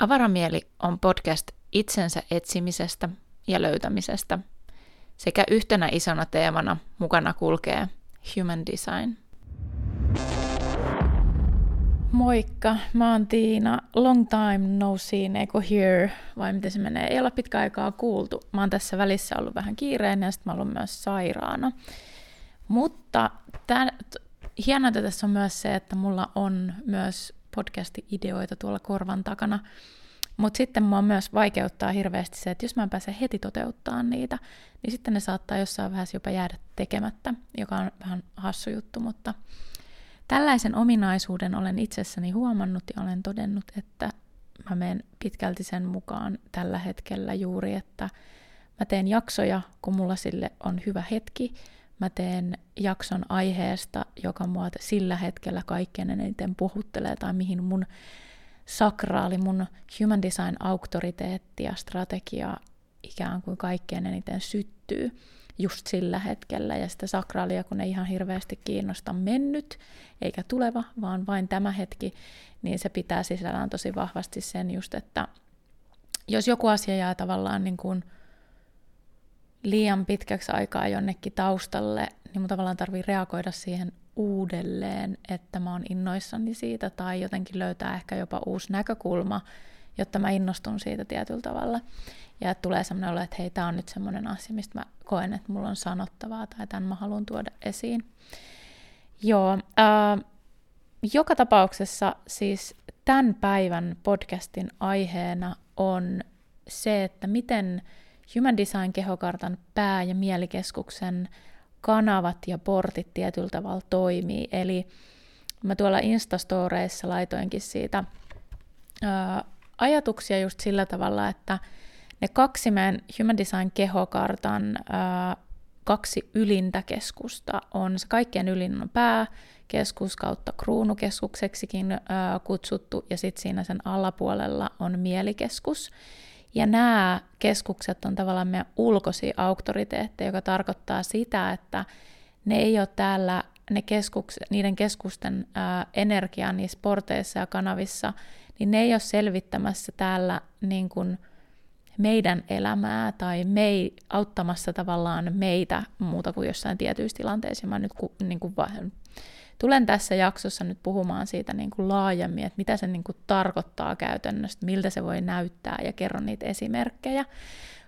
Avaramieli on podcast itsensä etsimisestä ja löytämisestä sekä yhtenä isona teemana mukana kulkee Human Design. Moikka, mä oon Tiina. Long time no seen, eikö here, vai miten se menee? Ei olla pitkä aikaa kuultu. Mä oon tässä välissä ollut vähän kiireen ja sitten mä oon myös sairaana. Mutta tää, hienointa tässä on myös se, että mulla on myös podcasti-ideoita tuolla korvan takana. Mutta sitten mua myös vaikeuttaa hirveästi se, että jos mä en pääse heti toteuttaa niitä, niin sitten ne saattaa jossain vaiheessa jopa jäädä tekemättä, joka on vähän hassu juttu, mutta tällaisen ominaisuuden olen itsessäni huomannut ja olen todennut, että mä menen pitkälti sen mukaan tällä hetkellä juuri, että mä teen jaksoja, kun mulla sille on hyvä hetki, mä teen jakson aiheesta, joka mua sillä hetkellä kaikkein eniten puhuttelee tai mihin mun sakraali, mun human design auktoriteetti ja strategia ikään kuin kaikkein eniten syttyy just sillä hetkellä. Ja sitä sakraalia, kun ei ihan hirveästi kiinnosta mennyt eikä tuleva, vaan vain tämä hetki, niin se pitää sisällään tosi vahvasti sen just, että jos joku asia jää tavallaan niin kuin liian pitkäksi aikaa jonnekin taustalle, niin mun tavallaan tarvii reagoida siihen uudelleen, että mä oon innoissani siitä tai jotenkin löytää ehkä jopa uusi näkökulma, jotta mä innostun siitä tietyllä tavalla. Ja tulee sellainen olo, että hei, tämä on nyt semmoinen asia, mistä mä koen, että mulla on sanottavaa tai tämän mä haluan tuoda esiin. Joo, äh, joka tapauksessa siis tämän päivän podcastin aiheena on se, että miten Human Design kehokartan pää- ja mielikeskuksen kanavat ja portit tietyllä tavalla toimii. Eli mä tuolla Instastoreissa laitoinkin siitä ää, ajatuksia just sillä tavalla, että ne kaksi meidän Human Design kehokartan ää, kaksi ylintä keskusta on se kaikkien ylin on pääkeskus kautta kruunukeskukseksikin ää, kutsuttu ja sitten siinä sen alapuolella on mielikeskus. Ja nämä keskukset on tavallaan meidän ulkoisia auktoriteetteja, joka tarkoittaa sitä, että ne ei ole täällä, ne keskuks, niiden keskusten ää, energia niissä porteissa ja kanavissa, niin ne ei ole selvittämässä täällä niin kuin meidän elämää tai mei, auttamassa tavallaan meitä muuta kuin jossain tietyissä tilanteissa. Mä nyt ku, niin kuin tulen tässä jaksossa nyt puhumaan siitä niin kuin laajemmin, että mitä se niin kuin tarkoittaa käytännössä, miltä se voi näyttää ja kerron niitä esimerkkejä.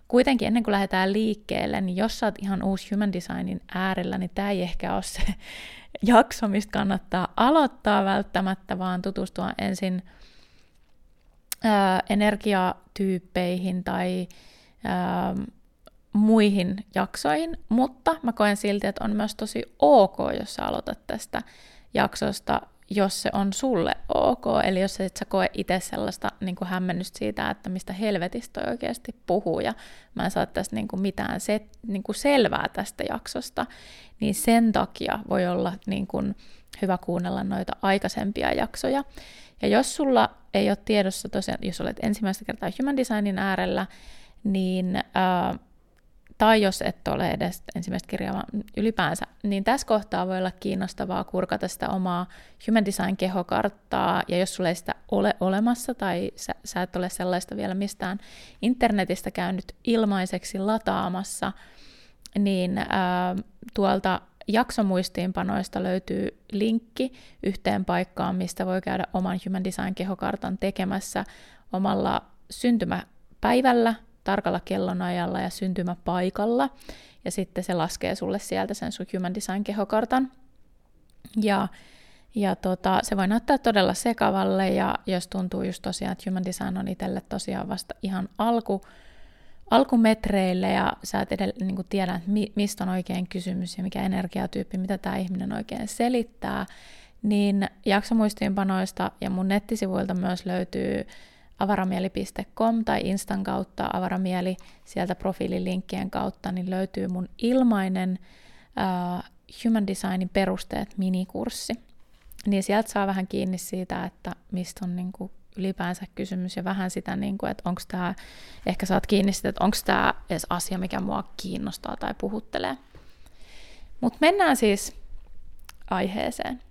Kuitenkin ennen kuin lähdetään liikkeelle, niin jos sä oot ihan uusi human designin äärellä, niin tämä ei ehkä ole se jakso, mistä kannattaa aloittaa välttämättä, vaan tutustua ensin ää, energiatyyppeihin tai ää, muihin jaksoihin, mutta mä koen silti, että on myös tosi ok, jos sä aloitat tästä jaksosta, jos se on sulle ok, eli jos et sä koe itse sellaista niin kuin hämmennystä siitä, että mistä helvetistä toi oikeasti puhuu, ja mä en saa tästä niin kuin mitään se, niin kuin selvää tästä jaksosta, niin sen takia voi olla niin kuin hyvä kuunnella noita aikaisempia jaksoja. Ja jos sulla ei ole tiedossa tosiaan, jos olet ensimmäistä kertaa Human Designin äärellä, niin äh, tai jos et ole edes ensimmäistä kirjaa ylipäänsä, niin tässä kohtaa voi olla kiinnostavaa kurkata sitä omaa Human Design-kehokarttaa, ja jos sulla ei sitä ole olemassa, tai sä, sä et ole sellaista vielä mistään internetistä käynyt ilmaiseksi lataamassa, niin ää, tuolta jaksomuistiinpanoista löytyy linkki yhteen paikkaan, mistä voi käydä oman Human Design-kehokartan tekemässä omalla syntymäpäivällä tarkalla kellonajalla ja syntymäpaikalla, ja sitten se laskee sulle sieltä sen sun Human Design-kehokartan. Ja, ja tota, se voi näyttää todella sekavalle, ja jos tuntuu just tosiaan, että Human Design on itselle tosiaan vasta ihan alku, alkumetreille, ja sä et edellä, niin tiedä, että mi, mistä on oikein kysymys ja mikä energiatyyppi, mitä tämä ihminen oikein selittää, niin jaksomuistiinpanoista ja mun nettisivuilta myös löytyy avaramieli.com tai Instan kautta avaramieli sieltä profiililinkkien kautta, niin löytyy mun ilmainen uh, Human Designin perusteet minikurssi. Niin sieltä saa vähän kiinni siitä, että mistä on niin kuin ylipäänsä kysymys ja vähän sitä, niin kuin, että onko tämä, ehkä saat kiinni sitä, että onko tämä edes asia, mikä mua kiinnostaa tai puhuttelee. Mutta mennään siis aiheeseen.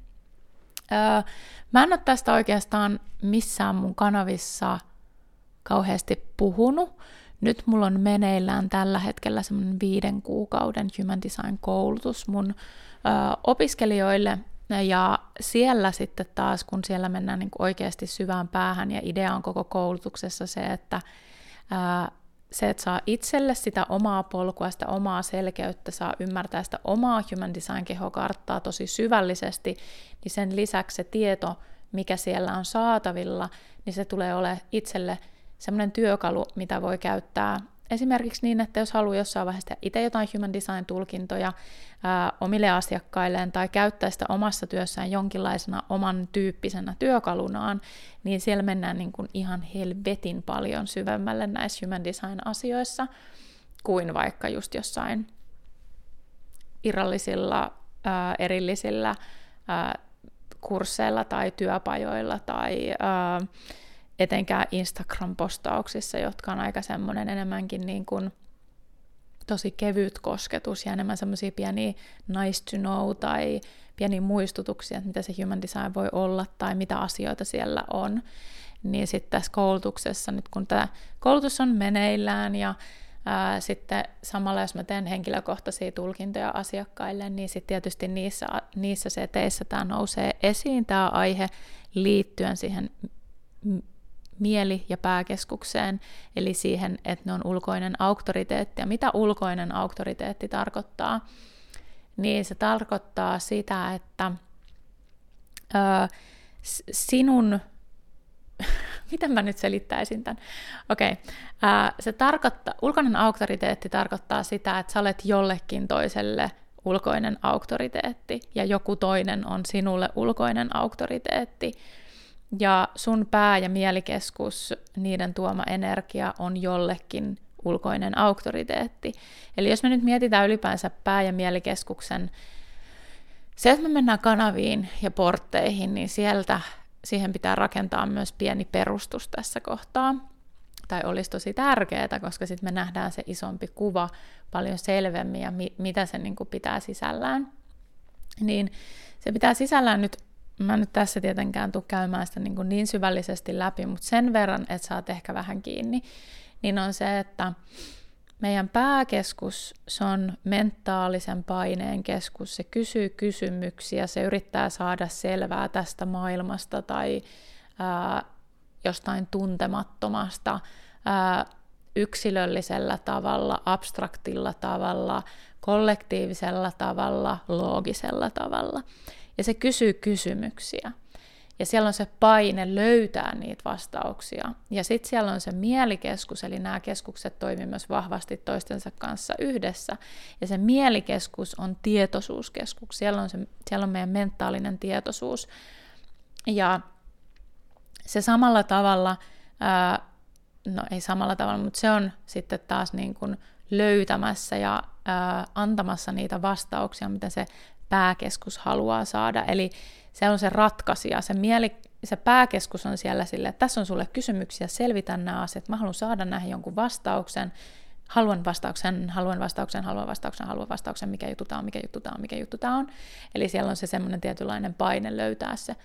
Mä en ole tästä oikeastaan missään mun kanavissa kauheasti puhunut. Nyt mulla on meneillään tällä hetkellä semmoinen viiden kuukauden Human Design-koulutus mun ö, opiskelijoille, ja siellä sitten taas, kun siellä mennään niin oikeasti syvään päähän, ja idea on koko koulutuksessa se, että se, että saa itselle sitä omaa polkua, sitä omaa selkeyttä, saa ymmärtää sitä omaa Human Design-kehokarttaa tosi syvällisesti, niin sen lisäksi se tieto, mikä siellä on saatavilla, niin se tulee ole itselle semmoinen työkalu, mitä voi käyttää esimerkiksi niin, että jos haluaa jossain vaiheessa itse jotain human design-tulkintoja ää, omille asiakkailleen tai käyttää sitä omassa työssään jonkinlaisena oman tyyppisenä työkalunaan, niin siellä mennään niin kuin ihan helvetin paljon syvemmälle näissä human design-asioissa kuin vaikka just jossain irrallisilla, ää, erillisillä ää, kursseilla tai työpajoilla tai ää, etenkään Instagram-postauksissa, jotka on aika semmoinen enemmänkin niin kuin tosi kevyt kosketus ja enemmän semmoisia pieniä nice to know tai pieniä muistutuksia, että mitä se human design voi olla tai mitä asioita siellä on. Niin sitten tässä koulutuksessa, nyt kun tämä koulutus on meneillään ja ää, sitten samalla jos mä teen henkilökohtaisia tulkintoja asiakkaille, niin sitten tietysti niissä, niissä seteissä tämä nousee esiin, tämä aihe liittyen siihen mieli- ja pääkeskukseen, eli siihen, että ne on ulkoinen auktoriteetti. Ja mitä ulkoinen auktoriteetti tarkoittaa? Niin se tarkoittaa sitä, että ö, sinun miten mä nyt selittäisin tämän? Okei, okay. se tarkoittaa, ulkoinen auktoriteetti tarkoittaa sitä, että sä olet jollekin toiselle ulkoinen auktoriteetti ja joku toinen on sinulle ulkoinen auktoriteetti ja sun pää- ja mielikeskus, niiden tuoma energia on jollekin ulkoinen auktoriteetti. Eli jos me nyt mietitään ylipäänsä pää- ja mielikeskuksen, se, että me mennään kanaviin ja portteihin, niin sieltä siihen pitää rakentaa myös pieni perustus tässä kohtaa. Tai olisi tosi tärkeää, koska sitten me nähdään se isompi kuva paljon selvemmin ja mi- mitä se niin pitää sisällään. Niin se pitää sisällään nyt Mä nyt tässä tietenkään tule käymään sitä niin, kuin niin syvällisesti läpi, mutta sen verran, että saat ehkä vähän kiinni, niin on se, että meidän pääkeskus, se on mentaalisen paineen keskus, se kysyy kysymyksiä, se yrittää saada selvää tästä maailmasta tai ää, jostain tuntemattomasta ää, yksilöllisellä tavalla, abstraktilla tavalla, kollektiivisella tavalla, loogisella tavalla ja se kysyy kysymyksiä. Ja siellä on se paine löytää niitä vastauksia. Ja sitten siellä on se mielikeskus, eli nämä keskukset toimivat myös vahvasti toistensa kanssa yhdessä. Ja se mielikeskus on tietoisuuskeskus. Siellä on, se, siellä on meidän mentaalinen tietoisuus. Ja se samalla tavalla, ää, no ei samalla tavalla, mutta se on sitten taas niin kuin löytämässä ja ää, antamassa niitä vastauksia, mitä se pääkeskus haluaa saada. Eli se on se ratkaisija, se, mieli, se pääkeskus on siellä sille, että tässä on sulle kysymyksiä, selvitä nämä asiat, mä haluan saada näihin jonkun vastauksen, haluan vastauksen, haluan vastauksen, haluan vastauksen, haluan vastauksen, mikä juttu tämä on, mikä juttu tämä on, mikä juttu tämä on. Eli siellä on se semmoinen tietynlainen paine löytää se,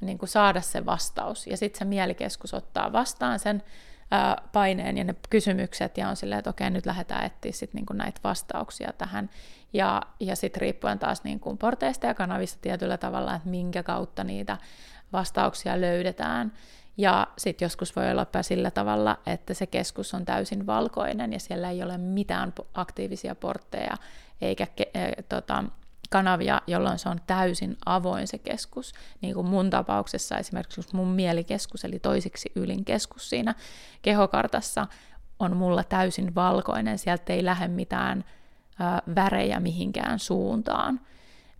niin kuin saada se vastaus. Ja sitten se mielikeskus ottaa vastaan sen paineen ja ne kysymykset ja on silleen, että okei, nyt lähdetään etsiä sit niin kuin näitä vastauksia tähän. Ja, ja sitten riippuen taas niin kuin porteista ja kanavista tietyllä tavalla, että minkä kautta niitä vastauksia löydetään. Ja sitten joskus voi olla sillä tavalla, että se keskus on täysin valkoinen ja siellä ei ole mitään aktiivisia portteja eikä ke, e, tota, kanavia, jolloin se on täysin avoin se keskus. Niin kuin mun tapauksessa esimerkiksi mun mielikeskus, eli toisiksi ylin keskus siinä kehokartassa, on mulla täysin valkoinen. Sieltä ei lähde mitään ö, värejä mihinkään suuntaan,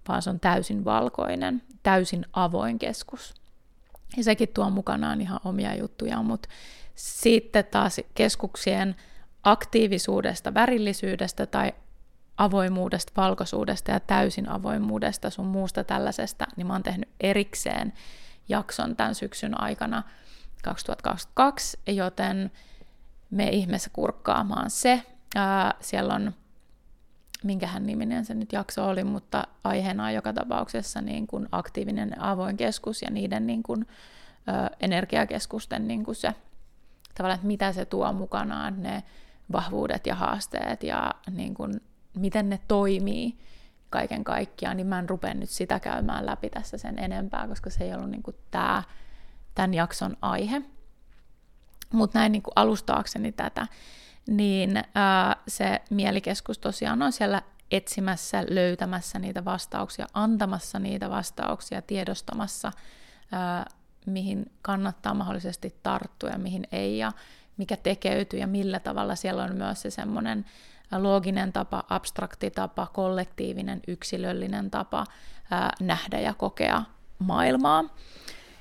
vaan se on täysin valkoinen, täysin avoin keskus. Ja sekin tuo mukanaan ihan omia juttuja, mutta sitten taas keskuksien aktiivisuudesta, värillisyydestä tai avoimuudesta, valkoisuudesta ja täysin avoimuudesta sun muusta tällaisesta, niin mä oon tehnyt erikseen jakson tämän syksyn aikana 2022, joten me ihmeessä kurkkaamaan se. Ää, siellä on, minkähän niminen se nyt jakso oli, mutta aiheena on joka tapauksessa niin kuin aktiivinen avoin keskus ja niiden niin kuin, ä, energiakeskusten niin kuin se tavallaan, että mitä se tuo mukanaan, ne vahvuudet ja haasteet ja niin kuin, miten ne toimii kaiken kaikkiaan, niin mä en rupea nyt sitä käymään läpi tässä sen enempää, koska se ei ollut niin kuin tämä, tämän jakson aihe. Mutta näin niin kuin alustaakseni tätä, niin ää, se mielikeskus tosiaan on siellä etsimässä, löytämässä niitä vastauksia, antamassa niitä vastauksia, tiedostamassa, ää, mihin kannattaa mahdollisesti tarttua ja mihin ei, ja mikä tekeytyy ja millä tavalla siellä on myös se semmoinen looginen tapa, abstrakti tapa, kollektiivinen, yksilöllinen tapa ää, nähdä ja kokea maailmaa.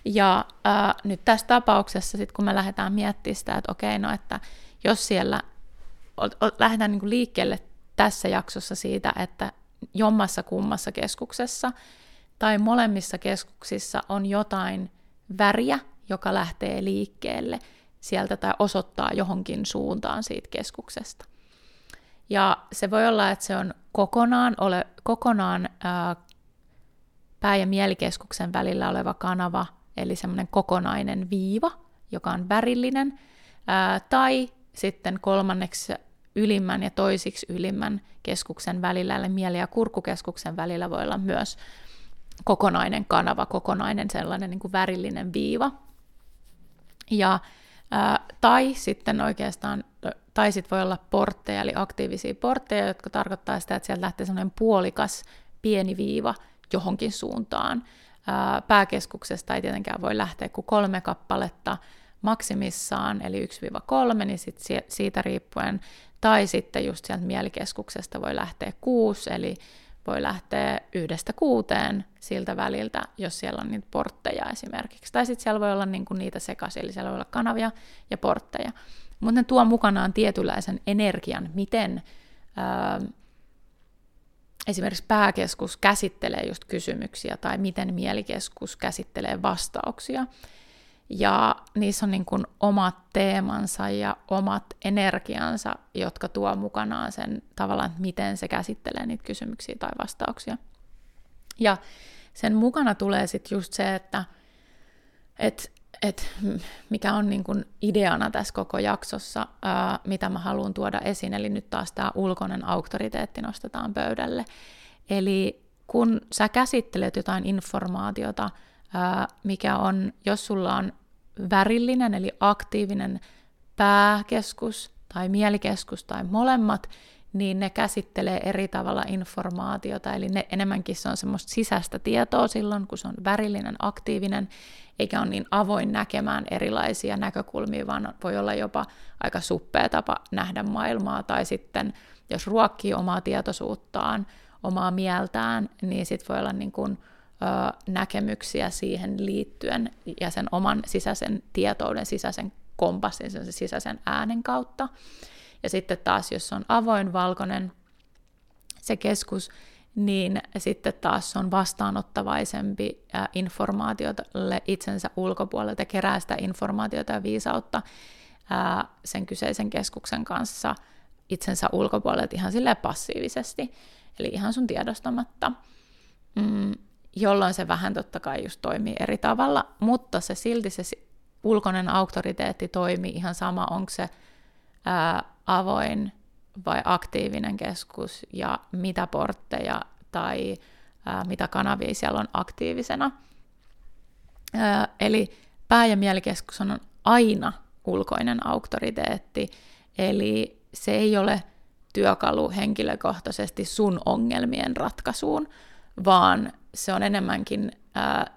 Ja ää, nyt tässä tapauksessa, sit kun me lähdetään miettimään sitä, että okei, no että jos siellä lähdetään niin liikkeelle tässä jaksossa siitä, että jommassa kummassa keskuksessa tai molemmissa keskuksissa on jotain väriä, joka lähtee liikkeelle sieltä tai osoittaa johonkin suuntaan siitä keskuksesta. Ja se voi olla, että se on kokonaan, ole, kokonaan ää, pää- ja mielikeskuksen välillä oleva kanava, eli semmoinen kokonainen viiva, joka on värillinen, ää, tai sitten kolmanneksi ylimmän ja toisiksi ylimmän keskuksen välillä, eli mieli- ja kurkukeskuksen välillä voi olla myös kokonainen kanava, kokonainen sellainen niin kuin värillinen viiva. Ja, ää, tai sitten oikeastaan, tai sitten voi olla portteja, eli aktiivisia portteja, jotka tarkoittaa sitä, että sieltä lähtee sellainen puolikas pieni viiva johonkin suuntaan. Ää, pääkeskuksesta ei tietenkään voi lähteä kuin kolme kappaletta maksimissaan, eli 1-3, niin sit siitä riippuen tai sitten just sieltä mielikeskuksesta voi lähteä kuusi, eli voi lähteä yhdestä kuuteen siltä väliltä, jos siellä on niitä portteja esimerkiksi. Tai sitten siellä voi olla niinku niitä sekaisin, eli siellä voi olla kanavia ja portteja. Mutta ne tuo mukanaan tietynlaisen energian, miten ää, esimerkiksi pääkeskus käsittelee just kysymyksiä tai miten mielikeskus käsittelee vastauksia. Ja niissä on niin kuin omat teemansa ja omat energiansa, jotka tuo mukanaan sen tavallaan, että miten se käsittelee niitä kysymyksiä tai vastauksia. Ja sen mukana tulee sitten just se, että et, et, mikä on niin kuin ideana tässä koko jaksossa, ää, mitä mä haluan tuoda esiin, eli nyt taas tämä ulkoinen auktoriteetti nostetaan pöydälle. Eli kun sä käsittelet jotain informaatiota, mikä on, jos sulla on värillinen eli aktiivinen pääkeskus tai mielikeskus tai molemmat, niin ne käsittelee eri tavalla informaatiota, eli ne enemmänkin se on semmoista sisäistä tietoa silloin, kun se on värillinen, aktiivinen, eikä ole niin avoin näkemään erilaisia näkökulmia, vaan voi olla jopa aika suppea tapa nähdä maailmaa, tai sitten jos ruokkii omaa tietoisuuttaan, omaa mieltään, niin sitten voi olla niin kuin, näkemyksiä siihen liittyen ja sen oman sisäisen tietouden, sisäisen kompassin, sen sisäisen äänen kautta. Ja sitten taas, jos on avoin valkoinen se keskus, niin sitten taas on vastaanottavaisempi informaatiolle itsensä ulkopuolelta, kerää sitä informaatiota ja viisautta sen kyseisen keskuksen kanssa itsensä ulkopuolelta ihan sille passiivisesti, eli ihan sun tiedostamatta. Mm, jolloin se vähän totta kai just toimii eri tavalla, mutta se silti se ulkoinen auktoriteetti toimii ihan sama, onko se ää, avoin vai aktiivinen keskus ja mitä portteja tai ää, mitä kanavia siellä on aktiivisena. Ää, eli pää- ja mielikeskus on aina ulkoinen auktoriteetti, eli se ei ole työkalu henkilökohtaisesti sun ongelmien ratkaisuun, vaan se on enemmänkin ää,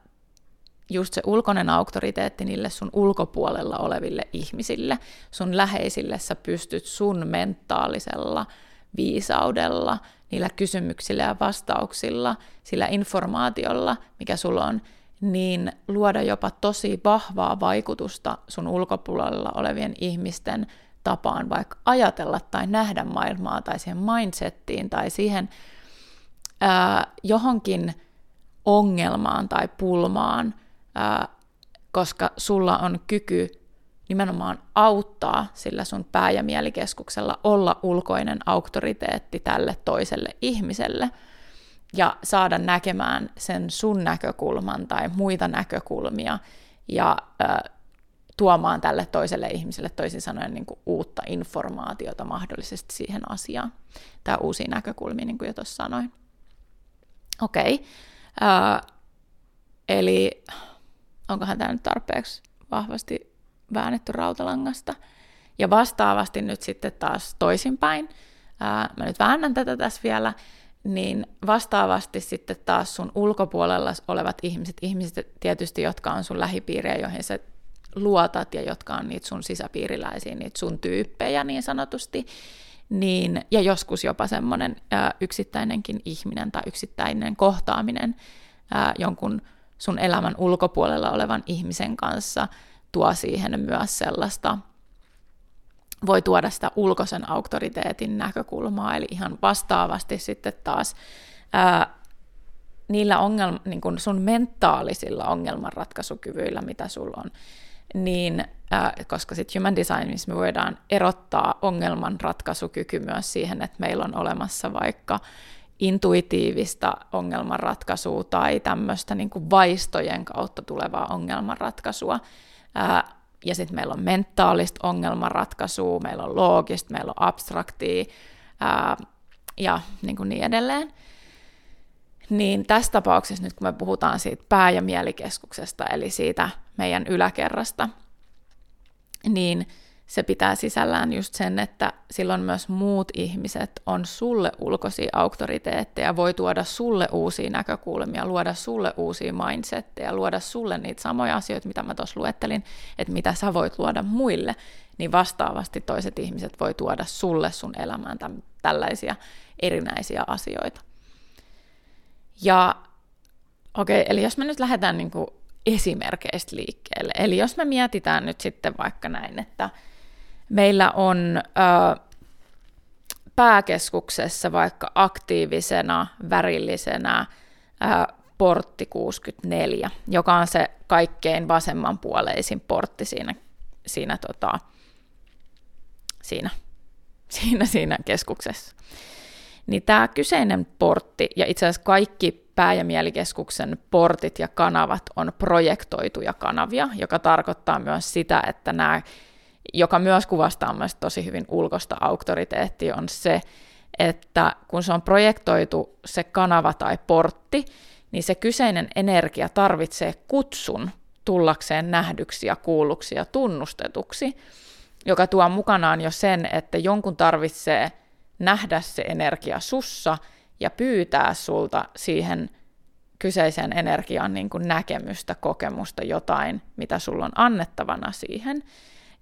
just se ulkoinen auktoriteetti niille sun ulkopuolella oleville ihmisille, sun läheisille sä pystyt sun mentaalisella viisaudella, niillä kysymyksillä ja vastauksilla, sillä informaatiolla, mikä sulla on, niin luoda jopa tosi vahvaa vaikutusta sun ulkopuolella olevien ihmisten tapaan vaikka ajatella tai nähdä maailmaa tai siihen mindsettiin tai siihen ää, johonkin ongelmaan tai pulmaan, ää, koska sulla on kyky nimenomaan auttaa sillä sun pää- ja mielikeskuksella olla ulkoinen auktoriteetti tälle toiselle ihmiselle ja saada näkemään sen sun näkökulman tai muita näkökulmia ja tuomaan tälle toiselle ihmiselle toisin sanoen niin kuin uutta informaatiota mahdollisesti siihen asiaan. Tämä uusi näkökulmi, niin kuin jo tuossa sanoin. Okei, okay. uh, eli onkohan tämä nyt tarpeeksi vahvasti väännetty rautalangasta. Ja vastaavasti nyt sitten taas toisinpäin, ää, mä nyt väännän tätä tässä vielä, niin vastaavasti sitten taas sun ulkopuolella olevat ihmiset, ihmiset tietysti, jotka on sun lähipiiriä, joihin sä luotat ja jotka on niitä sun sisäpiiriläisiä, niitä sun tyyppejä niin sanotusti, niin, ja joskus jopa semmoinen yksittäinenkin ihminen tai yksittäinen kohtaaminen ää, jonkun sun elämän ulkopuolella olevan ihmisen kanssa tuo siihen myös sellaista, voi tuoda sitä ulkoisen auktoriteetin näkökulmaa, eli ihan vastaavasti sitten taas ää, niillä ongelma, niin kun sun mentaalisilla ongelmanratkaisukyvyillä, mitä sulla on, niin ää, koska sitten human designissa me voidaan erottaa ongelmanratkaisukyky myös siihen, että meillä on olemassa vaikka intuitiivista ongelmanratkaisua tai tämmöistä niin kuin vaistojen kautta tulevaa ongelmanratkaisua. Ää, ja sitten meillä on mentaalista ongelmanratkaisua, meillä on loogista, meillä on abstraktia ää, ja niin, kuin niin edelleen. Niin tässä tapauksessa nyt kun me puhutaan siitä pää- ja mielikeskuksesta, eli siitä meidän yläkerrasta, niin se pitää sisällään just sen, että silloin myös muut ihmiset on sulle ulkoisia auktoriteetteja, voi tuoda sulle uusia näkökulmia, luoda sulle uusia mindsetteja, luoda sulle niitä samoja asioita, mitä mä tuossa luettelin, että mitä sä voit luoda muille, niin vastaavasti toiset ihmiset voi tuoda sulle sun elämään tämän, tällaisia erinäisiä asioita. Ja okei, okay, eli jos me nyt lähdetään niin kuin esimerkkeistä liikkeelle, eli jos me mietitään nyt sitten vaikka näin, että meillä on ö, pääkeskuksessa vaikka aktiivisena, värillisenä ö, portti 64, joka on se kaikkein vasemmanpuoleisin portti siinä, siinä, tota, siinä, siinä, siinä keskuksessa. Niin tämä kyseinen portti ja itse asiassa kaikki pää- ja mielikeskuksen portit ja kanavat on projektoituja kanavia, joka tarkoittaa myös sitä, että nämä joka myös kuvastaa myös tosi hyvin ulkosta auktoriteettia, on se, että kun se on projektoitu se kanava tai portti, niin se kyseinen energia tarvitsee kutsun tullakseen nähdyksi ja kuulluksi ja tunnustetuksi, joka tuo mukanaan jo sen, että jonkun tarvitsee nähdä se energia sussa ja pyytää sulta siihen kyseiseen energiaan niin kuin näkemystä, kokemusta, jotain, mitä sulla on annettavana siihen.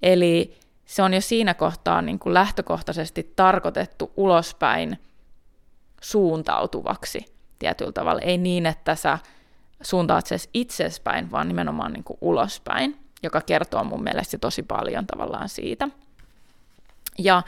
Eli se on jo siinä kohtaa niin kuin lähtökohtaisesti tarkoitettu ulospäin suuntautuvaksi tietyllä tavalla. Ei niin, että sä suuntaat se itsespäin, vaan nimenomaan niin kuin ulospäin, joka kertoo mun mielestä tosi paljon tavallaan siitä. Ja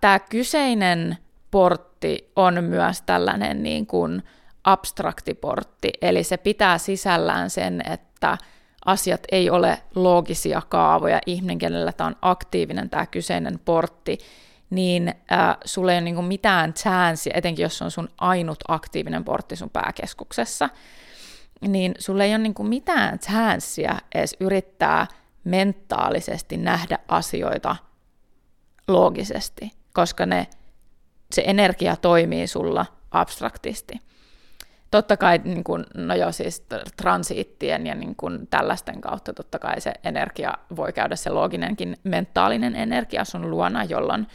tämä kyseinen portti on myös tällainen niin kuin abstraktiportti, eli se pitää sisällään sen, että asiat ei ole loogisia kaavoja, ihminen, kenellä tämä on aktiivinen tämä kyseinen portti, niin äh, sulla ei ole niin mitään chanssiä, etenkin jos on sun ainut aktiivinen portti sun pääkeskuksessa, niin sulla ei ole niin mitään chanssiä edes yrittää mentaalisesti nähdä asioita loogisesti, koska ne, se energia toimii sulla abstraktisti totta kai, niin kuin, no joo, siis transiittien ja niin kuin tällaisten kautta totta kai se energia voi käydä se looginenkin mentaalinen energia sun luona, jolloin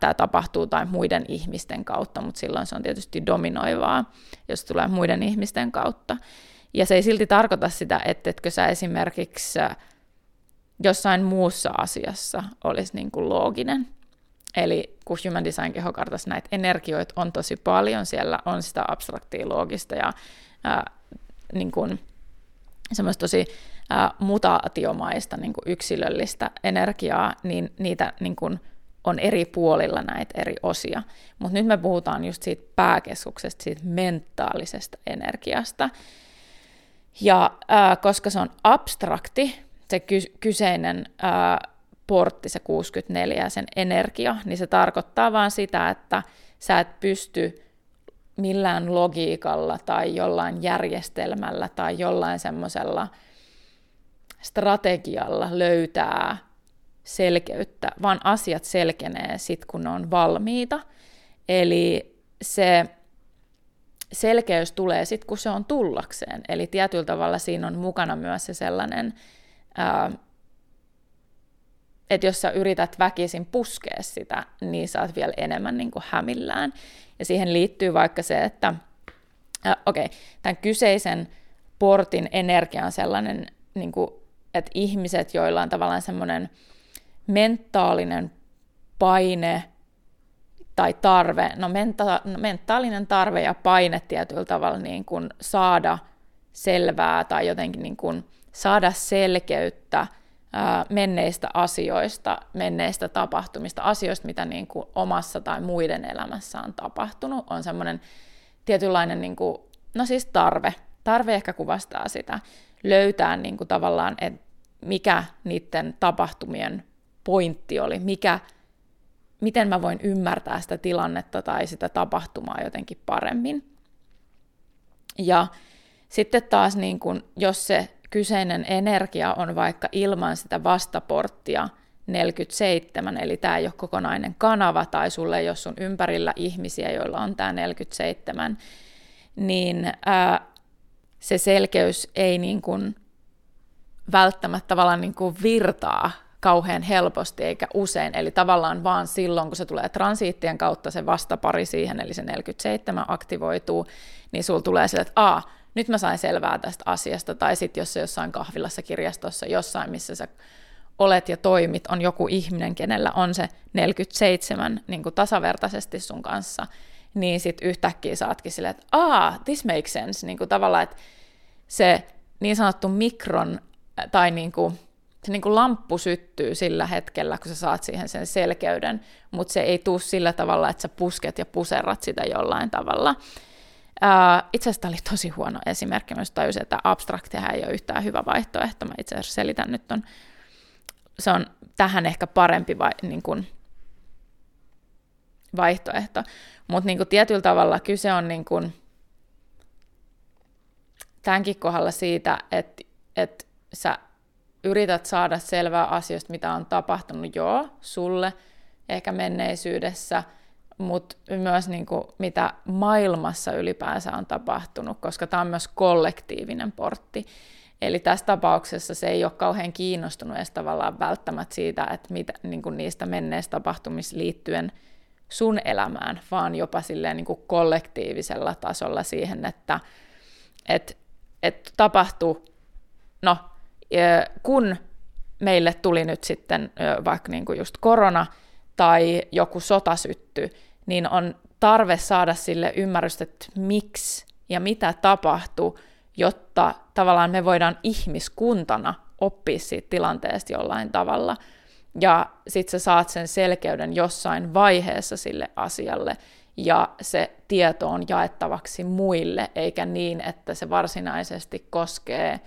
tämä tapahtuu tai muiden ihmisten kautta, mutta silloin se on tietysti dominoivaa, jos tulee muiden ihmisten kautta. Ja se ei silti tarkoita sitä, että etkö sä esimerkiksi jossain muussa asiassa olisi niin looginen. Eli kun Human Design kehokartassa näitä energioita on tosi paljon, siellä on sitä abstraktia, loogista ja ää, niin kuin, semmoista tosi ää, mutaatiomaista niin kuin yksilöllistä energiaa, niin niitä niin kuin, on eri puolilla näitä eri osia. Mutta nyt me puhutaan just siitä pääkeskuksesta, siitä mentaalisesta energiasta. Ja ää, koska se on abstrakti, se ky- kyseinen ää, portti, se 64 ja sen energia, niin se tarkoittaa vaan sitä, että sä et pysty millään logiikalla tai jollain järjestelmällä tai jollain semmoisella strategialla löytää selkeyttä, vaan asiat selkenee sitten, kun ne on valmiita. Eli se selkeys tulee sitten, kun se on tullakseen. Eli tietyllä tavalla siinä on mukana myös se sellainen, ää, että jos sä yrität väkisin puskea sitä, niin sä oot vielä enemmän niin kuin hämillään. Ja siihen liittyy vaikka se, että okei, okay, tämän kyseisen portin energia on sellainen, niin kuin, että ihmiset, joilla on tavallaan semmoinen mentaalinen paine tai tarve, no, menta- no mentaalinen tarve ja paine tietyllä tavalla niin kuin saada selvää tai jotenkin niin kuin saada selkeyttä menneistä asioista, menneistä tapahtumista, asioista, mitä niin kuin omassa tai muiden elämässä on tapahtunut, on semmoinen tietynlainen niin kuin, no siis tarve. Tarve ehkä kuvastaa sitä. Löytää niin kuin tavallaan, että mikä niiden tapahtumien pointti oli, mikä, miten mä voin ymmärtää sitä tilannetta tai sitä tapahtumaa jotenkin paremmin. Ja sitten taas, niin kun, jos se kyseinen energia on vaikka ilman sitä vastaporttia 47, eli tämä ei ole kokonainen kanava, tai sulle ole sun ympärillä ihmisiä, joilla on tämä 47, niin ää, se selkeys ei niin kuin välttämättä tavallaan niin kuin virtaa kauhean helposti eikä usein, eli tavallaan vaan silloin, kun se tulee transiittien kautta se vastapari siihen, eli se 47 aktivoituu, niin sulla tulee sille, että a, nyt mä sain selvää tästä asiasta, tai sitten jos se jossain kahvilassa, kirjastossa, jossain, missä sä olet ja toimit, on joku ihminen, kenellä on se 47 niin kuin tasavertaisesti sun kanssa, niin sitten yhtäkkiä saatkin silleen, että ah, this makes sense, niin kuin tavallaan, että se niin sanottu mikron tai niin kuin, se niin kuin lamppu syttyy sillä hetkellä, kun sä saat siihen sen selkeyden, mutta se ei tule sillä tavalla, että sä pusket ja puserrat sitä jollain tavalla. Uh, itse asiassa tämä oli tosi huono esimerkki, myös tajusin, että abstraktia ei ole yhtään hyvä vaihtoehto. Mä itse asiassa selitän nyt on, se on tähän ehkä parempi vai, niin kuin, vaihtoehto. Mutta niin tietyllä tavalla kyse on niin kuin, tämänkin kohdalla siitä, että, että sä yrität saada selvää asioista, mitä on tapahtunut joo sulle, ehkä menneisyydessä, mutta myös niin kuin, mitä maailmassa ylipäänsä on tapahtunut, koska tämä on myös kollektiivinen portti. Eli tässä tapauksessa se ei ole kauhean kiinnostunut edes tavallaan välttämättä siitä, että mitä, niin kuin niistä menneistä tapahtumista liittyen sun elämään, vaan jopa silleen niin kuin kollektiivisella tasolla siihen, että et, et tapahtuu, no kun meille tuli nyt sitten vaikka niin kuin just korona tai joku sota sytty, niin on tarve saada sille ymmärrystä, että miksi ja mitä tapahtuu, jotta tavallaan me voidaan ihmiskuntana oppia siitä tilanteesta jollain tavalla. Ja sit sä saat sen selkeyden jossain vaiheessa sille asialle, ja se tieto on jaettavaksi muille, eikä niin, että se varsinaisesti koskee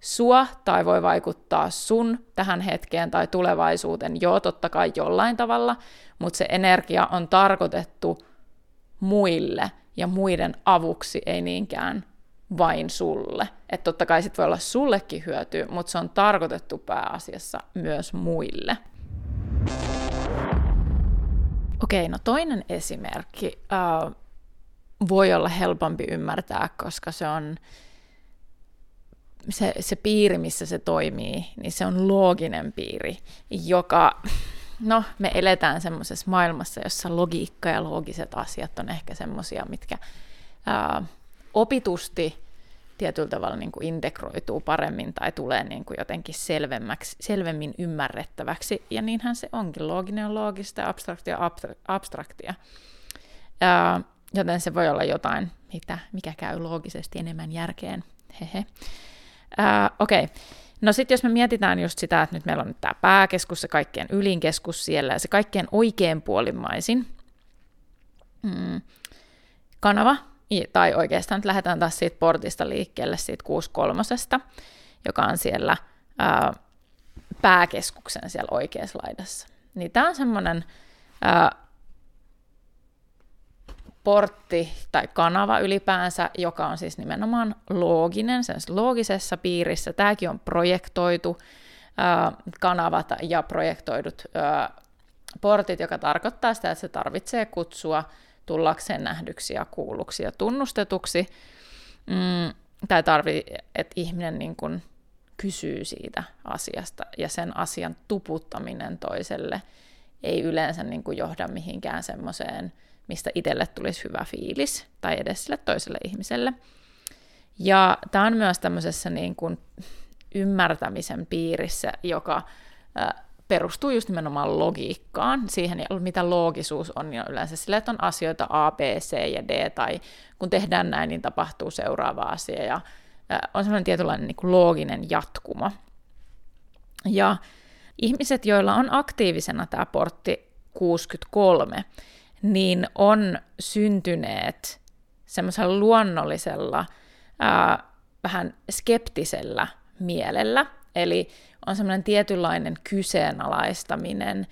sua tai voi vaikuttaa sun tähän hetkeen tai tulevaisuuteen, joo totta kai jollain tavalla, mutta se energia on tarkoitettu muille ja muiden avuksi, ei niinkään vain sulle. Että totta kai sit voi olla sullekin hyötyä, mutta se on tarkoitettu pääasiassa myös muille. Okei, no toinen esimerkki uh, voi olla helpompi ymmärtää, koska se on se, se piiri, missä se toimii, niin se on looginen piiri, joka, no me eletään semmoisessa maailmassa, jossa logiikka ja loogiset asiat on ehkä semmoisia, mitkä ää, opitusti tietyllä tavalla niin kuin integroituu paremmin tai tulee niin kuin jotenkin selvemmäksi, selvemmin ymmärrettäväksi. Ja niinhän se onkin. Looginen on loogista, abstraktia abstraktia. Ää, joten se voi olla jotain, mitä, mikä käy loogisesti enemmän järkeen. Hehe. Ää, Okei. Okay. No sitten jos me mietitään just sitä, että nyt meillä on nyt tämä pääkeskus, se kaikkein ylin keskus siellä ja se kaikkein oikeanpuolimmaisin mm, kanava, tai oikeastaan nyt lähdetään taas siitä portista liikkeelle, siitä 63, joka on siellä ää, pääkeskuksen siellä oikeassa laidassa. Niin tämä on semmoinen portti tai kanava ylipäänsä, joka on siis nimenomaan looginen, sen loogisessa piirissä. Tämäkin on projektoitu kanavat ja projektoidut portit, joka tarkoittaa sitä, että se tarvitsee kutsua tullakseen nähdyksi ja kuulluksi ja tunnustetuksi. Mm, tai tarvii, että ihminen niin kuin kysyy siitä asiasta ja sen asian tuputtaminen toiselle ei yleensä niin kuin johda mihinkään semmoiseen, mistä itselle tulisi hyvä fiilis tai edes sille toiselle ihmiselle. Ja tämä on myös tämmöisessä niin kuin ymmärtämisen piirissä, joka perustuu just nimenomaan logiikkaan, siihen mitä loogisuus on, niin on yleensä sille, että on asioita A, B, C ja D, tai kun tehdään näin, niin tapahtuu seuraava asia, ja on semmoinen tietynlainen niin kuin looginen jatkuma. Ja ihmiset, joilla on aktiivisena tämä portti 63, niin on syntyneet semmoisella luonnollisella, ää, vähän skeptisellä mielellä, eli on semmoinen tietynlainen kyseenalaistaminen,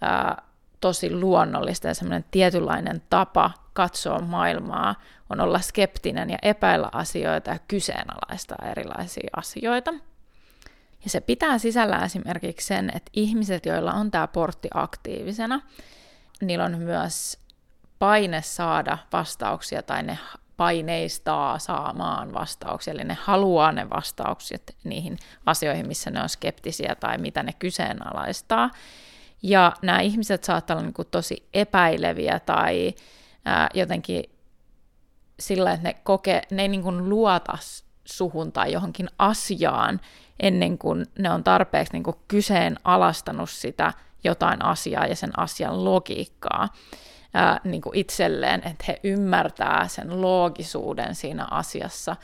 ää, tosi luonnollista ja semmoinen tietynlainen tapa katsoa maailmaa on olla skeptinen ja epäillä asioita ja kyseenalaistaa erilaisia asioita. Ja se pitää sisällä esimerkiksi sen, että ihmiset, joilla on tämä portti aktiivisena, niillä on myös paine saada vastauksia tai ne paineistaa saamaan vastauksia, eli ne haluaa ne vastaukset niihin asioihin, missä ne on skeptisiä tai mitä ne kyseenalaistaa. Ja nämä ihmiset saattaa olla niin kuin tosi epäileviä tai ää, jotenkin sillä, että ne, koke, ne ei niin kuin luota suhun tai johonkin asiaan ennen kuin ne on tarpeeksi niin kuin kyseenalaistanut sitä jotain asiaa ja sen asian logiikkaa ää, niin kuin itselleen, että he ymmärtää sen loogisuuden siinä asiassa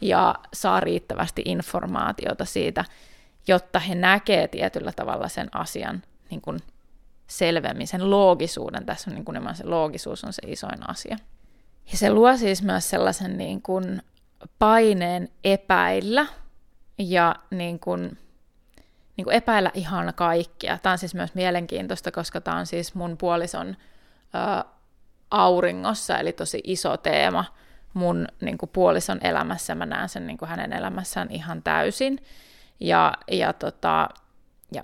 ja saa riittävästi informaatiota siitä, jotta he näkee tietyllä tavalla sen asian niin kuin selvemmin, sen loogisuuden. Tässä on niin kuin se loogisuus on se isoin asia. Ja se luo siis myös sellaisen niin kuin paineen epäillä ja niin kuin, niin kuin epäillä ihan kaikkia. Tämä on siis myös mielenkiintoista, koska tämä on siis mun puolison ä, auringossa, eli tosi iso teema mun niin kuin puolison elämässä. Mä näen sen niin kuin hänen elämässään ihan täysin. Ja, ja, tota, ja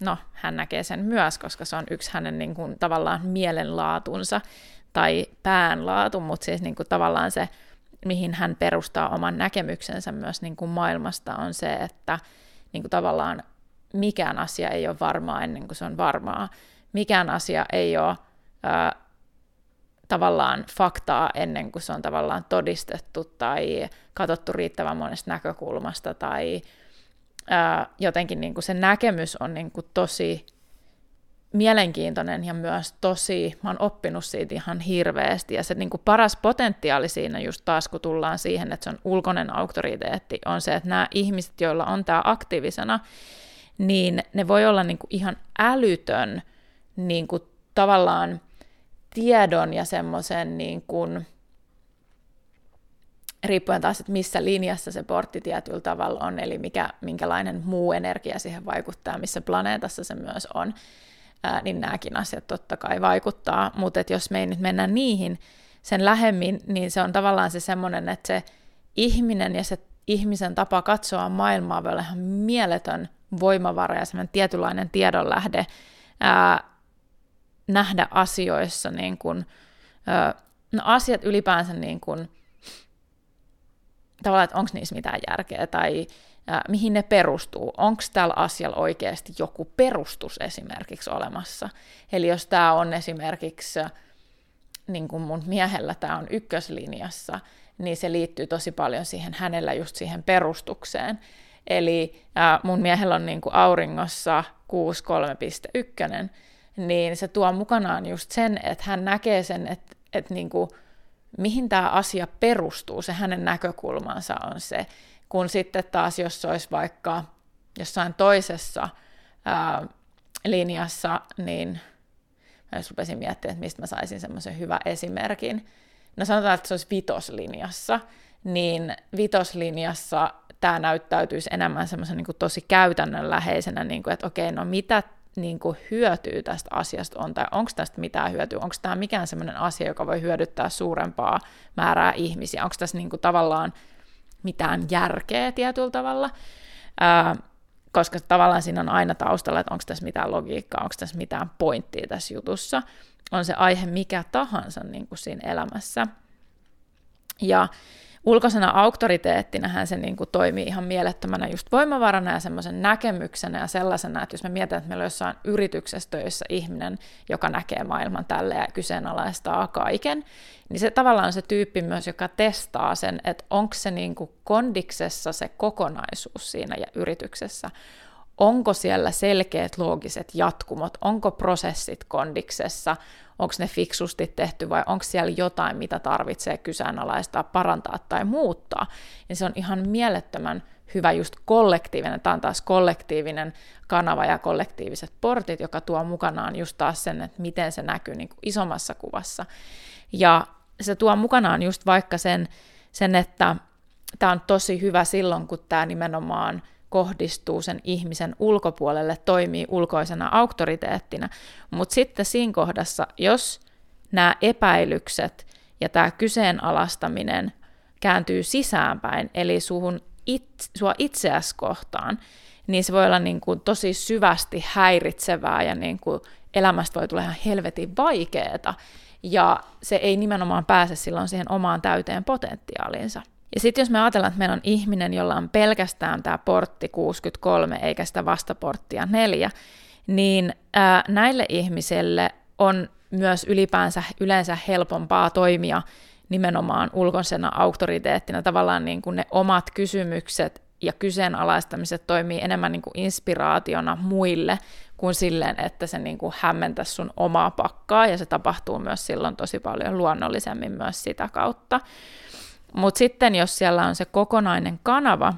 no, hän näkee sen myös, koska se on yksi hänen niin kuin, tavallaan mielenlaatunsa tai päänlaatu, mutta siis niin kuin, tavallaan se, mihin hän perustaa oman näkemyksensä myös niin kuin maailmasta, on se, että niin kuin, tavallaan mikään asia ei ole varmaa ennen kuin se on varmaa. Mikään asia ei ole ää, tavallaan faktaa ennen kuin se on tavallaan todistettu tai katsottu riittävän monesta näkökulmasta tai ää, jotenkin niin kuin se näkemys on niin kuin tosi mielenkiintoinen ja myös tosi, mä oon oppinut siitä ihan hirveästi. Ja se niin kuin paras potentiaali siinä just taas, kun tullaan siihen, että se on ulkoinen auktoriteetti, on se, että nämä ihmiset, joilla on tämä aktiivisena, niin ne voi olla niin kuin ihan älytön niin kuin tavallaan tiedon ja semmoisen niin kuin, riippuen taas, että missä linjassa se portti tietyllä tavalla on, eli mikä, minkälainen muu energia siihen vaikuttaa, missä planeetassa se myös on, ää, niin nämäkin asiat totta kai vaikuttaa, mutta jos me ei nyt mennä niihin sen lähemmin, niin se on tavallaan se semmoinen, että se ihminen ja se ihmisen tapa katsoa maailmaa voi olla ihan mieletön voimavara ja semmoinen tietynlainen tiedonlähde, ää, nähdä asioissa niin kuin, no asiat ylipäänsä niin kuin, tavallaan, että onko niissä mitään järkeä tai ää, mihin ne perustuu. Onko tällä asialla oikeasti joku perustus esimerkiksi olemassa. Eli jos tämä on esimerkiksi, niin kuin mun miehellä tämä on ykköslinjassa, niin se liittyy tosi paljon siihen hänellä just siihen perustukseen. Eli mun miehellä on niin kuin auringossa 6.3.1, niin se tuo mukanaan just sen, että hän näkee sen, että, että niin kuin, mihin tämä asia perustuu, se hänen näkökulmansa on se, kun sitten taas jos se olisi vaikka jossain toisessa ää, linjassa, niin mä jos rupesin miettimään, että mistä mä saisin semmoisen hyvän esimerkin. No sanotaan, että se olisi vitoslinjassa, niin vitoslinjassa tämä näyttäytyisi enemmän semmoisen niin tosi käytännönläheisenä, niin kuin, että okei, no mitä niin kuin hyötyä tästä asiasta? On, tai onko tästä mitään hyötyä, onko tämä mikään sellainen asia, joka voi hyödyttää suurempaa määrää ihmisiä, onko tässä niin kuin tavallaan mitään järkeä tietyllä tavalla, ää, koska tavallaan siinä on aina taustalla, että onko tässä mitään logiikkaa, onko tässä mitään pointtia tässä jutussa, on se aihe mikä tahansa niin kuin siinä elämässä. Ja ulkoisena auktoriteettina se niin kuin toimii ihan mielettömänä just voimavarana ja semmoisen näkemyksenä ja sellaisena, että jos me mietitään, että meillä on jossain yrityksessä töissä ihminen, joka näkee maailman tälle ja kyseenalaistaa kaiken, niin se tavallaan on se tyyppi myös, joka testaa sen, että onko se niin kuin kondiksessa se kokonaisuus siinä ja yrityksessä, onko siellä selkeät loogiset jatkumot, onko prosessit kondiksessa, onko ne fiksusti tehty vai onko siellä jotain, mitä tarvitsee kyseenalaistaa, parantaa tai muuttaa. Ja se on ihan mielettömän hyvä just kollektiivinen, tämä on taas kollektiivinen kanava ja kollektiiviset portit, joka tuo mukanaan just taas sen, että miten se näkyy niin kuin isommassa kuvassa. Ja se tuo mukanaan just vaikka sen, sen että tämä on tosi hyvä silloin, kun tämä nimenomaan – kohdistuu sen ihmisen ulkopuolelle, toimii ulkoisena auktoriteettina. Mutta sitten siinä kohdassa, jos nämä epäilykset ja tämä kyseenalaistaminen kääntyy sisäänpäin, eli suhun it, sua itseäsi kohtaan, niin se voi olla niin kuin tosi syvästi häiritsevää ja niin kuin elämästä voi tulla ihan helvetin vaikeaa. Ja se ei nimenomaan pääse silloin siihen omaan täyteen potentiaaliinsa. Ja sitten jos me ajatellaan, että meillä on ihminen, jolla on pelkästään tämä portti 63 eikä sitä vastaporttia 4, niin ää, näille ihmisille on myös ylipäänsä yleensä helpompaa toimia nimenomaan ulkoisena auktoriteettina. Tavallaan niin kuin ne omat kysymykset ja kyseenalaistamiset toimii enemmän niin kuin inspiraationa muille kuin silleen, että se niin kuin hämmentäisi sun omaa pakkaa, ja se tapahtuu myös silloin tosi paljon luonnollisemmin myös sitä kautta. Mutta sitten jos siellä on se kokonainen kanava,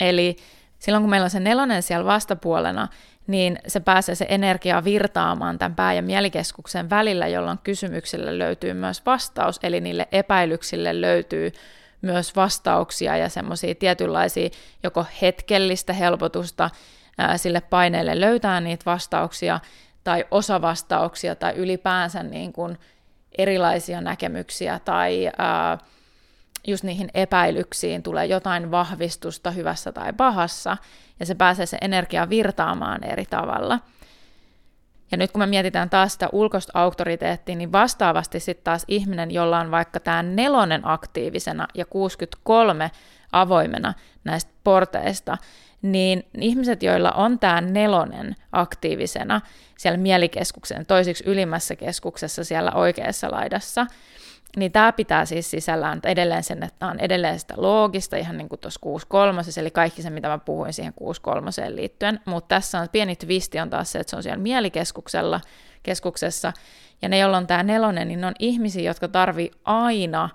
eli silloin kun meillä on se nelonen siellä vastapuolena, niin se pääsee se energia virtaamaan tämän pää- ja mielikeskuksen välillä, jolloin kysymyksille löytyy myös vastaus, eli niille epäilyksille löytyy myös vastauksia ja semmoisia tietynlaisia joko hetkellistä helpotusta ää, sille paineelle löytää niitä vastauksia tai osavastauksia tai ylipäänsä niin kuin erilaisia näkemyksiä tai ää, just niihin epäilyksiin tulee jotain vahvistusta hyvässä tai pahassa, ja se pääsee se energia virtaamaan eri tavalla. Ja nyt kun me mietitään taas sitä ulkoista auktoriteettia, niin vastaavasti sitten taas ihminen, jolla on vaikka tämä nelonen aktiivisena ja 63 avoimena näistä porteista, niin ihmiset, joilla on tämä nelonen aktiivisena siellä mielikeskuksen toisiksi ylimmässä keskuksessa siellä oikeassa laidassa, niin tämä pitää siis sisällään edelleen sen, että on edelleen sitä loogista, ihan niin kuin tuossa 6.3, eli kaikki se, mitä mä puhuin siihen 6.3 liittyen, mutta tässä on pieni twisti on taas se, että se on siellä mielikeskuksella, keskuksessa, ja ne, joilla on tämä nelonen, niin ne on ihmisiä, jotka tarvii aina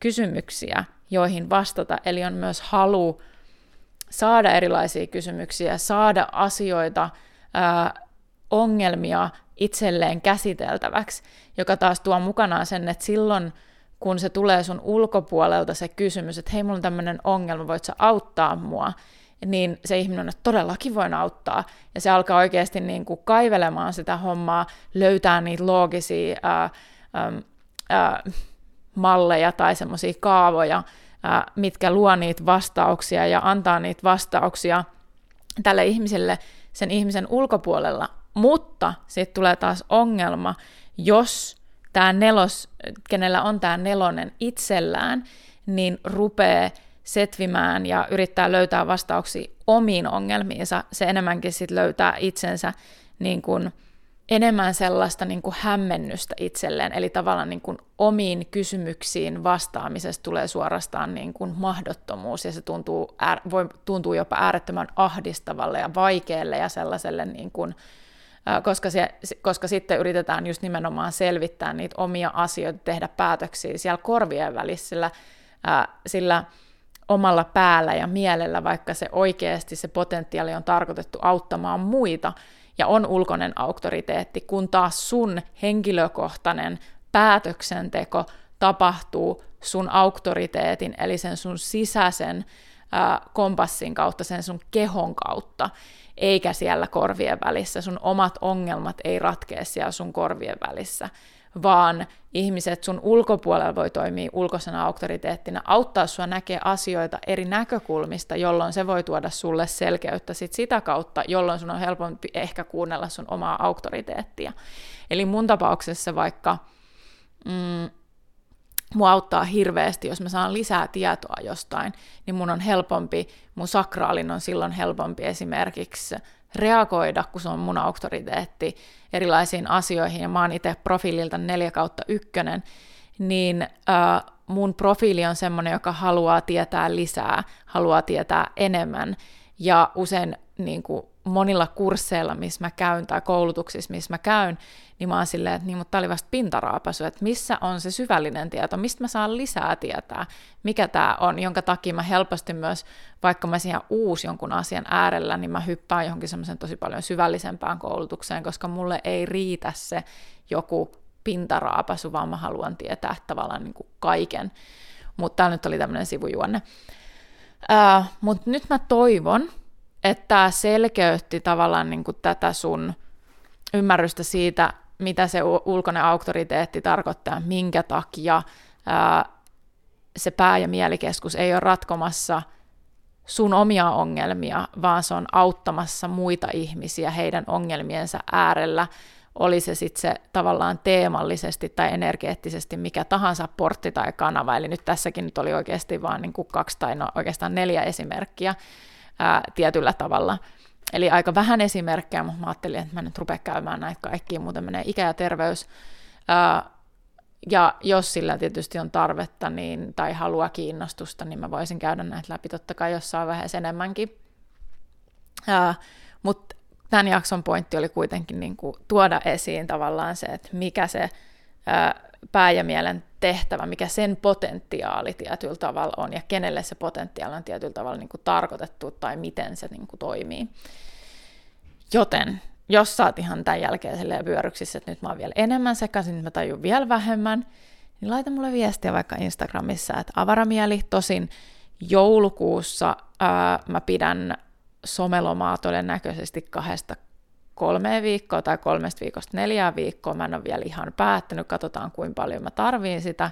kysymyksiä, joihin vastata, eli on myös halu saada erilaisia kysymyksiä, saada asioita, ää, ongelmia itselleen käsiteltäväksi, joka taas tuo mukanaan sen, että silloin kun se tulee sun ulkopuolelta se kysymys, että hei, mulla on tämmöinen ongelma, voit sä auttaa mua, niin se ihminen on, että todellakin voin auttaa. Ja se alkaa oikeasti niin kuin kaivelemaan sitä hommaa, löytää niitä loogisia ää, ää, malleja tai semmoisia kaavoja, ää, mitkä luo niitä vastauksia ja antaa niitä vastauksia tälle ihmiselle sen ihmisen ulkopuolella. Mutta sitten tulee taas ongelma, jos tämä nelos, kenellä on tämä nelonen itsellään, niin rupeaa setvimään ja yrittää löytää vastauksia omiin ongelmiinsa, se enemmänkin sitten löytää itsensä niin kuin enemmän sellaista niin kuin hämmennystä itselleen, eli tavallaan niin kuin omiin kysymyksiin vastaamisesta tulee suorastaan niin kuin mahdottomuus, ja se tuntuu, voi, tuntuu jopa äärettömän ahdistavalle ja vaikealle ja sellaiselle niin kuin, koska, se, koska sitten yritetään just nimenomaan selvittää niitä omia asioita, tehdä päätöksiä siellä korvien välissä, sillä, sillä omalla päällä ja mielellä, vaikka se oikeasti se potentiaali on tarkoitettu auttamaan muita ja on ulkoinen auktoriteetti, kun taas sun henkilökohtainen päätöksenteko tapahtuu sun auktoriteetin, eli sen sun sisäisen kompassin kautta, sen sun kehon kautta, eikä siellä korvien välissä. Sun omat ongelmat ei ratkea siellä sun korvien välissä, vaan ihmiset sun ulkopuolella voi toimia ulkoisena auktoriteettina, auttaa sua näkee asioita eri näkökulmista, jolloin se voi tuoda sulle selkeyttä sit sitä kautta, jolloin sun on helpompi ehkä kuunnella sun omaa auktoriteettia. Eli mun tapauksessa vaikka mm, mua auttaa hirveästi, jos mä saan lisää tietoa jostain, niin mun on helpompi, mun sakraalin on silloin helpompi esimerkiksi reagoida, kun se on mun auktoriteetti erilaisiin asioihin, ja mä oon itse profiililta 4 kautta ykkönen, niin äh, mun profiili on semmoinen, joka haluaa tietää lisää, haluaa tietää enemmän, ja usein niin kuin monilla kursseilla, missä mä käyn, tai koulutuksissa, missä mä käyn, niin mä oon silleen, että niin, mutta tämä oli vasta pintaraapasu, että missä on se syvällinen tieto, mistä mä saan lisää tietää, mikä tämä on, jonka takia mä helposti myös, vaikka mä siihen uusi jonkun asian äärellä, niin mä hyppään johonkin semmoisen tosi paljon syvällisempään koulutukseen, koska mulle ei riitä se joku pintaraapasu, vaan mä haluan tietää tavallaan niin kuin kaiken. Mutta tämä nyt oli tämmöinen sivujuonne. Uh, Mutta nyt mä toivon, että tämä selkeytti tavallaan niin kuin tätä sun ymmärrystä siitä, mitä se ulkoinen auktoriteetti tarkoittaa, minkä takia ää, se pää- ja mielikeskus ei ole ratkomassa sun omia ongelmia, vaan se on auttamassa muita ihmisiä heidän ongelmiensa äärellä, oli se sitten se tavallaan teemallisesti tai energeettisesti mikä tahansa portti tai kanava. Eli nyt tässäkin nyt oli oikeasti vain niin kaksi tai no oikeastaan neljä esimerkkiä ää, tietyllä tavalla. Eli aika vähän esimerkkejä, mutta mä ajattelin, että mä nyt rupean käymään näitä kaikkia, muuten menee ikä ja terveys. Ää, ja jos sillä tietysti on tarvetta niin, tai halua kiinnostusta, niin mä voisin käydä näitä läpi totta kai jossain vaiheessa enemmänkin. Mutta tämän jakson pointti oli kuitenkin niin kuin tuoda esiin tavallaan se, että mikä se ää, pää- ja mielen tehtävä, mikä sen potentiaali tietyllä tavalla on ja kenelle se potentiaali on tietyllä tavalla niin kuin tarkoitettu tai miten se niin kuin toimii. Joten jos oot ihan tämän jälkeen vyöryksissä, että nyt mä oon vielä enemmän sekaisin, nyt mä tajun vielä vähemmän, niin laita mulle viestiä vaikka Instagramissa, että avaramieli, tosin joulukuussa ää, mä pidän somelomaa todennäköisesti kahdesta kolme viikkoa tai kolmesta viikosta neljää viikkoa, mä en ole vielä ihan päättänyt, katsotaan kuinka paljon mä tarviin sitä,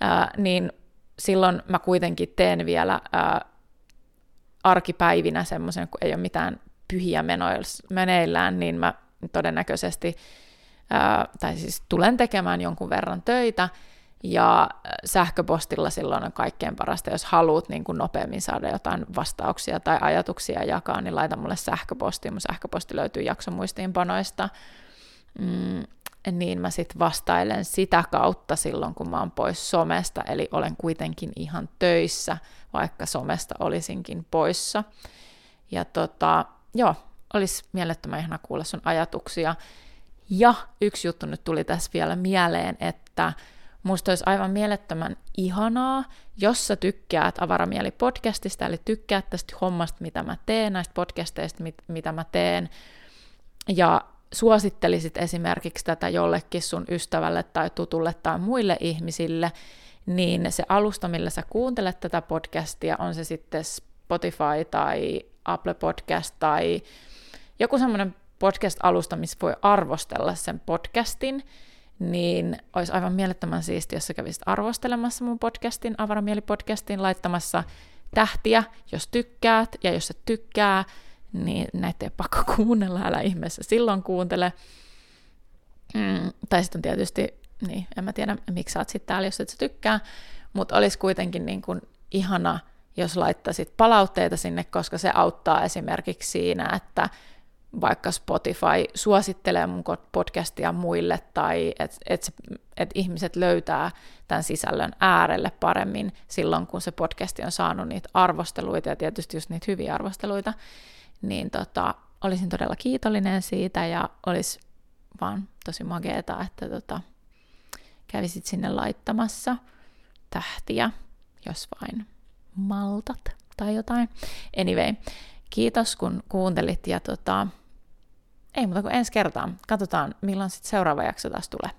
ää, niin silloin mä kuitenkin teen vielä ää, arkipäivinä semmoisen, kun ei ole mitään pyhiä meneillään, niin mä todennäköisesti, ää, tai siis tulen tekemään jonkun verran töitä, ja sähköpostilla silloin on kaikkein parasta, jos haluat niin kuin nopeammin saada jotain vastauksia tai ajatuksia jakaa, niin laita mulle sähköposti. Mun sähköposti löytyy jaksomuistiinpanoista. Mm, niin mä sitten vastailen sitä kautta silloin, kun mä oon pois somesta, eli olen kuitenkin ihan töissä, vaikka somesta olisinkin poissa. Ja tota, joo, olisi mielettömän ihana kuulla sun ajatuksia. Ja yksi juttu nyt tuli tässä vielä mieleen, että Musta olisi aivan mielettömän ihanaa, jos sä tykkäät Avaramieli-podcastista, eli tykkäät tästä hommasta, mitä mä teen, näistä podcasteista, mit, mitä mä teen, ja suosittelisit esimerkiksi tätä jollekin sun ystävälle tai tutulle tai muille ihmisille, niin se alusta, millä sä kuuntelet tätä podcastia, on se sitten Spotify tai Apple Podcast tai joku semmoinen podcast-alusta, missä voi arvostella sen podcastin, niin olisi aivan mielettömän siistiä, jos sä kävisit arvostelemassa mun podcastin, Avaramieli-podcastin, laittamassa tähtiä, jos tykkäät, ja jos et tykkää, niin näitä ei pakko kuunnella, älä ihmeessä silloin kuuntele. Mm, tai sitten tietysti, niin en mä tiedä, miksi sä oot sitten täällä, jos et sä tykkää, mutta olisi kuitenkin niin kuin ihana, jos laittaisit palautteita sinne, koska se auttaa esimerkiksi siinä, että vaikka Spotify suosittelee mun podcastia muille tai että et, et ihmiset löytää tämän sisällön äärelle paremmin silloin, kun se podcasti on saanut niitä arvosteluita ja tietysti just niitä hyviä arvosteluita, niin tota, olisin todella kiitollinen siitä ja olisi vaan tosi mageeta, että tota, kävisit sinne laittamassa tähtiä, jos vain maltat tai jotain. Anyway, kiitos kun kuuntelit ja tota, ei muuta kuin ensi kertaan. Katsotaan, milloin sitten seuraava jakso taas tulee.